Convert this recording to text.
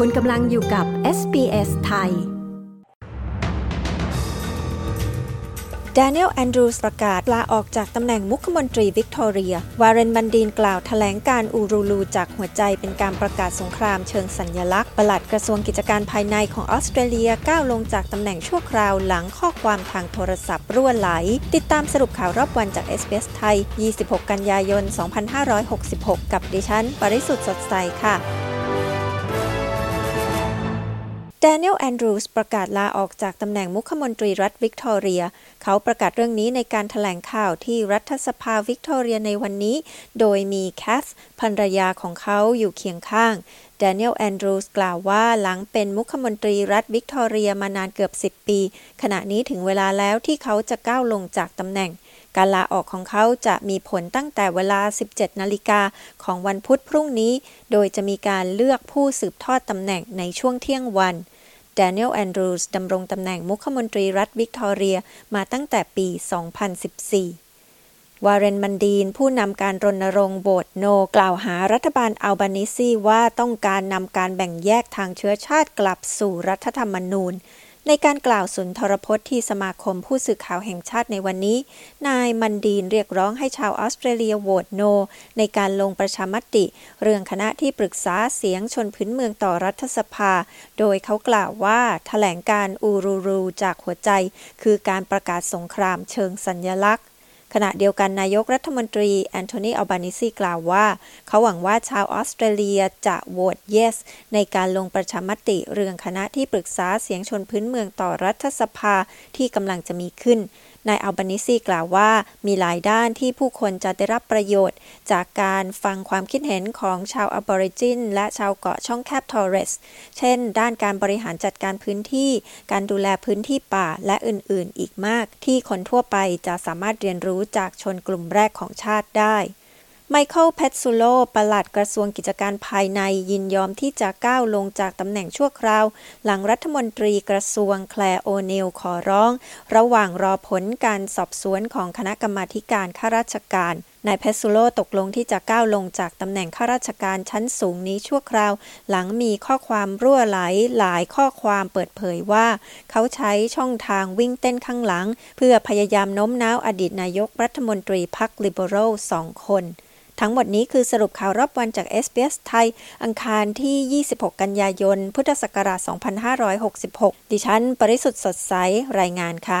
คุณกำลังอยู่กับ SBS ไทย ดานิเอลแอนดรูสประกาศลาออกจากตำแหน่งมุขมนตรีวิกตอเรีย วาเรนบันดีนกล่าวถแถลงการอูรูลูจากหัวใจเป็นการประกาศสงครามเชิงสัญญลักษณ์ ปลัดกระทรวงกิจการภายในของออสเตรเลียก้าวลงจากตำแหน่งชั่วคราวหลังข้อความทางโทรศัพท์รั่วไหล ติดตามสรุปข่าวรอบวันจาก s อ s ไทย 26 กันยายน 2566 กับดิฉัน ปริสุทธ์สดใสค่ะ แดเนียลแอนดรูสประกาศลาออกจากตำแหน่งมุขมนตรีรัฐวิกตอเรีย เขาประกาศเรื่องนี้ในการแถลงข่าวที่รัฐสภาวิกตอเรียในวันนี้ โดยมีแคทภรรยาของเขาอยู่เคียงข้างแดเนียลแอนดรูสกล่าวว่าหลังเป็นมุขมนตรีรัฐวิกตอเรียมานานเกือบ 10 ปี ขณะนี้ถึงเวลาแล้วที่เขาจะก้าวลงจากตำแหน่ง การลาออกของเขาจะมีผลตั้งแต่เวลา 17 นาฬิกาของวันพุธพรุ่งนี้ โดยจะมีการเลือกผู้สืบทอดตำแหน่งในช่วงเที่ยงวัน แดเนียลแอนดรูสดำรงตำแหน่งมุขมนตรีรัฐวิกตอเรียมาตั้งแต่ปี 2014 วาเรนมันดีน ผู้นำการรณรงค์โบสโนกล่าวหารัฐบาลอัลบานิซีว่าต้องการนำการแบ่งแยกทางเชื้อชาติกลับสู่รัฐธรรมนูญ ในการกล่าวสุนทรพจน์ที่สมาคมผู้สื่อข่าวแห่งชาติในวันนี้ นายมันดีนเรียกร้องให้ชาวออสเตรเลียโหวต No ในการลงประชามติ เรื่องคณะที่ปรึกษาเสียงชนพื้นเมืองต่อรัฐสภา โดยเขากล่าวว่าแถลงการณ์อูลูรูจากหัวใจ คือการประกาศสงครามเชิงสัญลักษณ์ ขณะเดียวกันนายกรัฐมนตรีแอนโทนีอัลบานิซีกล่าวว่า เขาหวังว่าชาวออสเตรเลียจะโหวตเยสในการลงประชามติเรื่องคณะที่ปรึกษาเสียงชนพื้นเมืองต่อรัฐสภาที่กำลังจะมีขึ้น นายอัลบานิซีกล่าวว่า มีหลายด้านที่ผู้คนจะได้รับประโยชน์ จากการฟังความคิดเห็นของชาวอบอริจิน และชาวเกาะช่องแคบทอร์เรส เช่น ด้านการบริหารจัดการพื้นที่ การดูแลพื้นที่ป่าและอื่นๆ อีกมาก ที่คนทั่วไปจะสามารถเรียนรู้จากชนกลุ่มแรกของชาติได้ ไมเคิลเพซซูโลปลัดกระทรวงกิจการภายในยินยอมที่จะก้าวลงจากตำแหน่งชั่วคราว หลังรัฐมนตรีกระทรวงแคลร์ โอนีลขอร้อง ระหว่างรอผลการสอบสวนของคณะกรรมาการข้าราชการนายเพซซูโลตกลงที่จะก้าวลงจากตำแหน่งข้าราชการชั้นสูงนี้ชั่วคราว หลังมีข้อความรั่วไหลหลายข้อความเปิดเผยว่า เขาใช้ช่องทางวิ่งเต้นข้างหลัง เพื่อพยายามโน้มน้าวอดีตนายกรัฐมนตรีพรรคลิเบอรัลสองคน ทั้งหมดนี้คือสรุปข่าวรอบวันจาก SBS ไทย อังคารที่ 26 กันยายน พุทธศักราช 2566 ดิฉัน ปริสุทธ์สดใส รายงานค่ะ